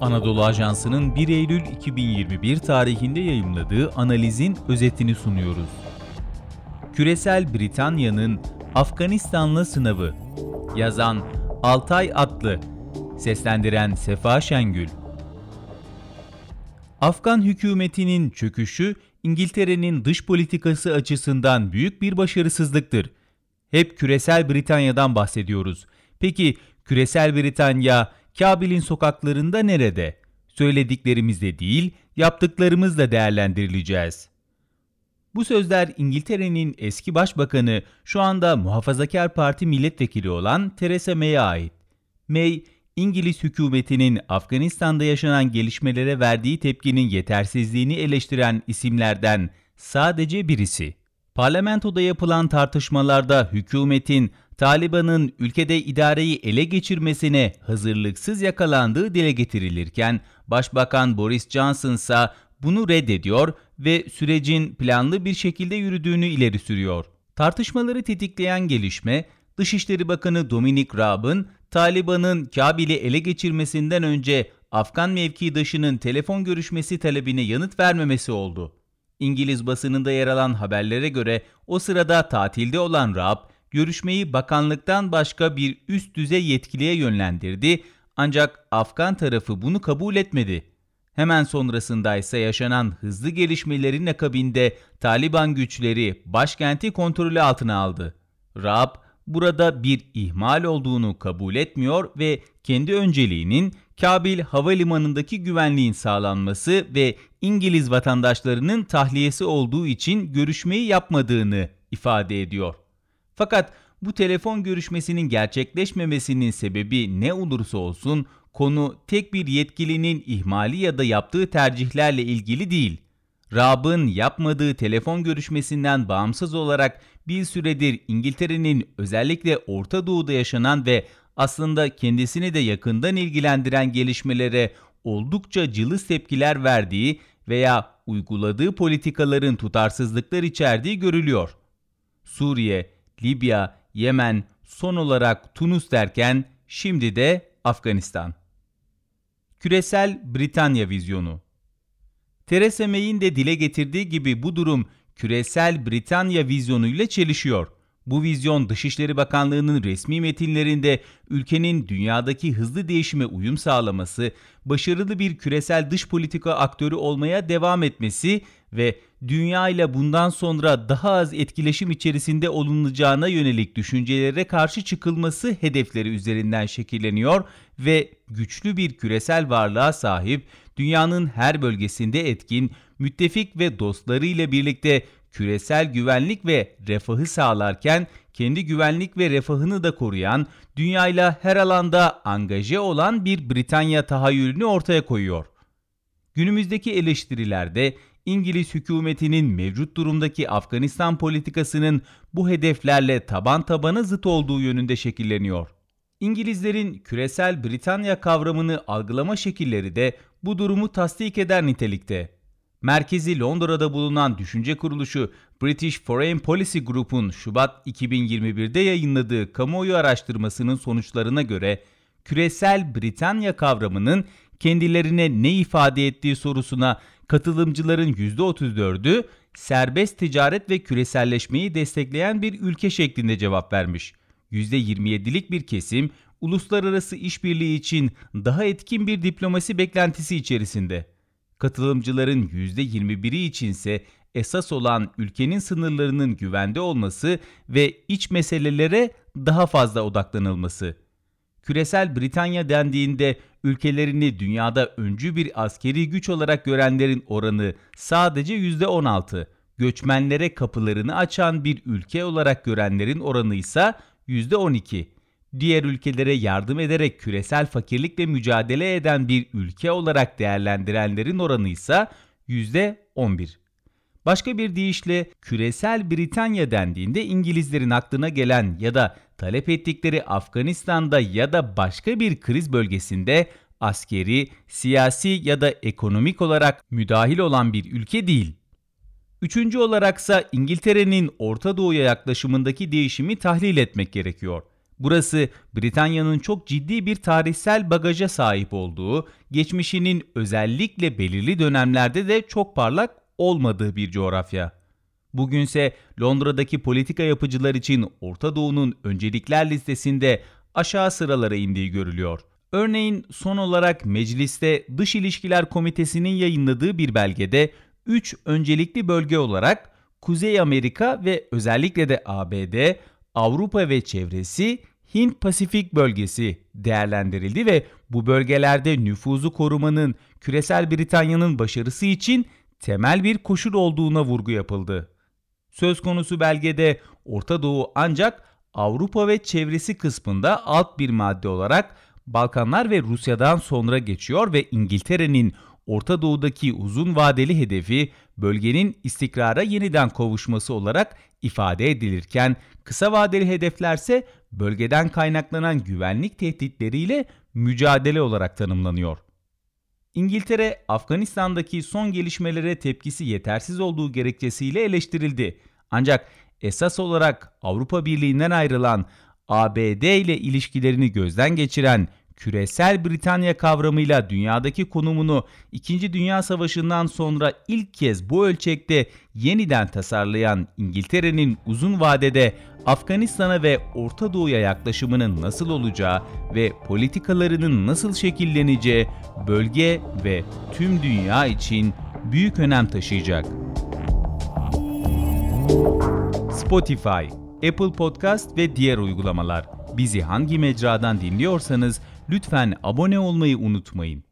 Anadolu Ajansı'nın 1 Eylül 2021 tarihinde yayımladığı analizin özetini sunuyoruz. Küresel Britanya'nın Afganistanlı sınavı Yazan Altay Atlı Seslendiren Sefa Şengül Afgan hükümetinin çöküşü İngiltere'nin dış politikası açısından büyük bir başarısızlıktır. Hep küresel Britanya'dan bahsediyoruz. Peki küresel Britanya Kabil'in sokaklarında nerede? Söylediklerimizde değil, yaptıklarımızla değerlendirileceğiz. Bu sözler İngiltere'nin eski başbakanı, şu anda Muhafazakar Parti milletvekili olan Theresa May'e ait. May, İngiliz hükümetinin Afganistan'da yaşanan gelişmelere verdiği tepkinin yetersizliğini eleştiren isimlerden sadece birisi. Parlamentoda yapılan tartışmalarda hükümetin Taliban'ın ülkede idareyi ele geçirmesine hazırlıksız yakalandığı dile getirilirken Başbakan Boris Johnson ise bunu reddediyor ve sürecin planlı bir şekilde yürüdüğünü ileri sürüyor. Tartışmaları tetikleyen gelişme Dışişleri Bakanı Dominic Raab'ın Taliban'ın Kabil'i ele geçirmesinden önce Afgan mevkidaşının telefon görüşmesi talebine yanıt vermemesi oldu. İngiliz basınında yer alan haberlere göre o sırada tatilde olan Raab, görüşmeyi bakanlıktan başka bir üst düzey yetkiliye yönlendirdi ancak Afgan tarafı bunu kabul etmedi. Hemen sonrasında ise yaşanan hızlı gelişmelerin akabinde Taliban güçleri başkenti kontrolü altına aldı. Raab burada bir ihmal olduğunu kabul etmiyor ve kendi önceliğinin Kabil havalimanındaki güvenliğin sağlanması ve İngiliz vatandaşlarının tahliyesi olduğu için görüşmeyi yapmadığını ifade ediyor. Fakat bu telefon görüşmesinin gerçekleşmemesinin sebebi ne olursa olsun konu tek bir yetkilinin ihmali ya da yaptığı tercihlerle ilgili değil. Rab'ın yapmadığı telefon görüşmesinden bağımsız olarak bir süredir İngiltere'nin özellikle Orta Doğu'da yaşanan ve aslında kendisini de yakından ilgilendiren gelişmelere oldukça cılız tepkiler verdiği veya uyguladığı politikaların tutarsızlıklar içerdiği görülüyor. Suriye, Libya, Yemen, son olarak Tunus derken şimdi de Afganistan. Küresel Britanya vizyonu Theresa May'in de dile getirdiği gibi bu durum küresel Britanya vizyonuyla çelişiyor. Bu vizyon Dışişleri Bakanlığı'nın resmi metinlerinde ülkenin dünyadaki hızlı değişime uyum sağlaması, başarılı bir küresel dış politika aktörü olmaya devam etmesi ve dünya ile bundan sonra daha az etkileşim içerisinde olunacağına yönelik düşüncelere karşı çıkılması hedefleri üzerinden şekilleniyor ve güçlü bir küresel varlığa sahip, dünyanın her bölgesinde etkin, müttefik ve dostlarıyla birlikte küresel güvenlik ve refahı sağlarken kendi güvenlik ve refahını da koruyan, dünyayla her alanda angaje olan bir Britanya tahayyülünü ortaya koyuyor. Günümüzdeki eleştirilerde İngiliz hükümetinin mevcut durumdaki Afganistan politikasının bu hedeflerle taban tabana zıt olduğu yönünde şekilleniyor. İngilizlerin küresel Britanya kavramını algılama şekilleri de bu durumu tasdik eder nitelikte. Merkezi Londra'da bulunan düşünce kuruluşu British Foreign Policy Group'un Şubat 2021'de yayınladığı kamuoyu araştırmasının sonuçlarına göre küresel Britanya kavramının kendilerine ne ifade ettiği sorusuna katılımcıların %34'ü serbest ticaret ve küreselleşmeyi destekleyen bir ülke şeklinde cevap vermiş. %27'lik bir kesim uluslararası işbirliği için daha etkin bir diplomasi beklentisi içerisinde. Katılımcıların %21'i içinse esas olan ülkenin sınırlarının güvende olması ve iç meselelere daha fazla odaklanılması. Küresel Britanya dendiğinde ülkelerini dünyada öncü bir askeri güç olarak görenlerin oranı sadece %16, göçmenlere kapılarını açan bir ülke olarak görenlerin oranı ise %12. Diğer ülkelere yardım ederek küresel fakirlikle mücadele eden bir ülke olarak değerlendirenlerin oranı ise %11. Başka bir deyişle küresel Britanya dendiğinde İngilizlerin aklına gelen ya da talep ettikleri Afganistan'da ya da başka bir kriz bölgesinde askeri, siyasi ya da ekonomik olarak müdahil olan bir ülke değil. Üçüncü olaraksa İngiltere'nin Orta Doğu'ya yaklaşımındaki değişimi tahlil etmek gerekiyor. Burası Britanya'nın çok ciddi bir tarihsel bagaja sahip olduğu, geçmişinin özellikle belirli dönemlerde de çok parlak olmadığı bir coğrafya. Bugünse Londra'daki politika yapıcılar için Orta Doğu'nun öncelikler listesinde aşağı sıralara indiği görülüyor. Örneğin son olarak mecliste Dış İlişkiler Komitesi'nin yayınladığı bir belgede 3 öncelikli bölge olarak Kuzey Amerika ve özellikle de ABD, Avrupa ve çevresi, Hint-Pasifik bölgesi değerlendirildi ve bu bölgelerde nüfuzu korumanın küresel Britanya'nın başarısı için temel bir koşul olduğuna vurgu yapıldı. Söz konusu belgede Orta Doğu ancak Avrupa ve çevresi kısmında alt bir madde olarak Balkanlar ve Rusya'dan sonra geçiyor ve İngiltere'nin Orta Doğu'daki uzun vadeli hedefi bölgenin istikrara yeniden kavuşması olarak ifade edilirken kısa vadeli hedeflerse bölgeden kaynaklanan güvenlik tehditleriyle mücadele olarak tanımlanıyor. İngiltere, Afganistan'daki son gelişmelere tepkisi yetersiz olduğu gerekçesiyle eleştirildi. Ancak esas olarak Avrupa Birliği'nden ayrılan ABD ile ilişkilerini gözden geçiren küresel Britanya kavramıyla dünyadaki konumunu 2. Dünya Savaşı'ndan sonra ilk kez bu ölçekte yeniden tasarlayan İngiltere'nin uzun vadede Afganistan'a ve Orta Doğu'ya yaklaşımının nasıl olacağı ve politikalarının nasıl şekilleneceği bölge ve tüm dünya için büyük önem taşıyacak. Spotify, Apple Podcast ve diğer uygulamalar. Bizi hangi mecradan dinliyorsanız lütfen abone olmayı unutmayın.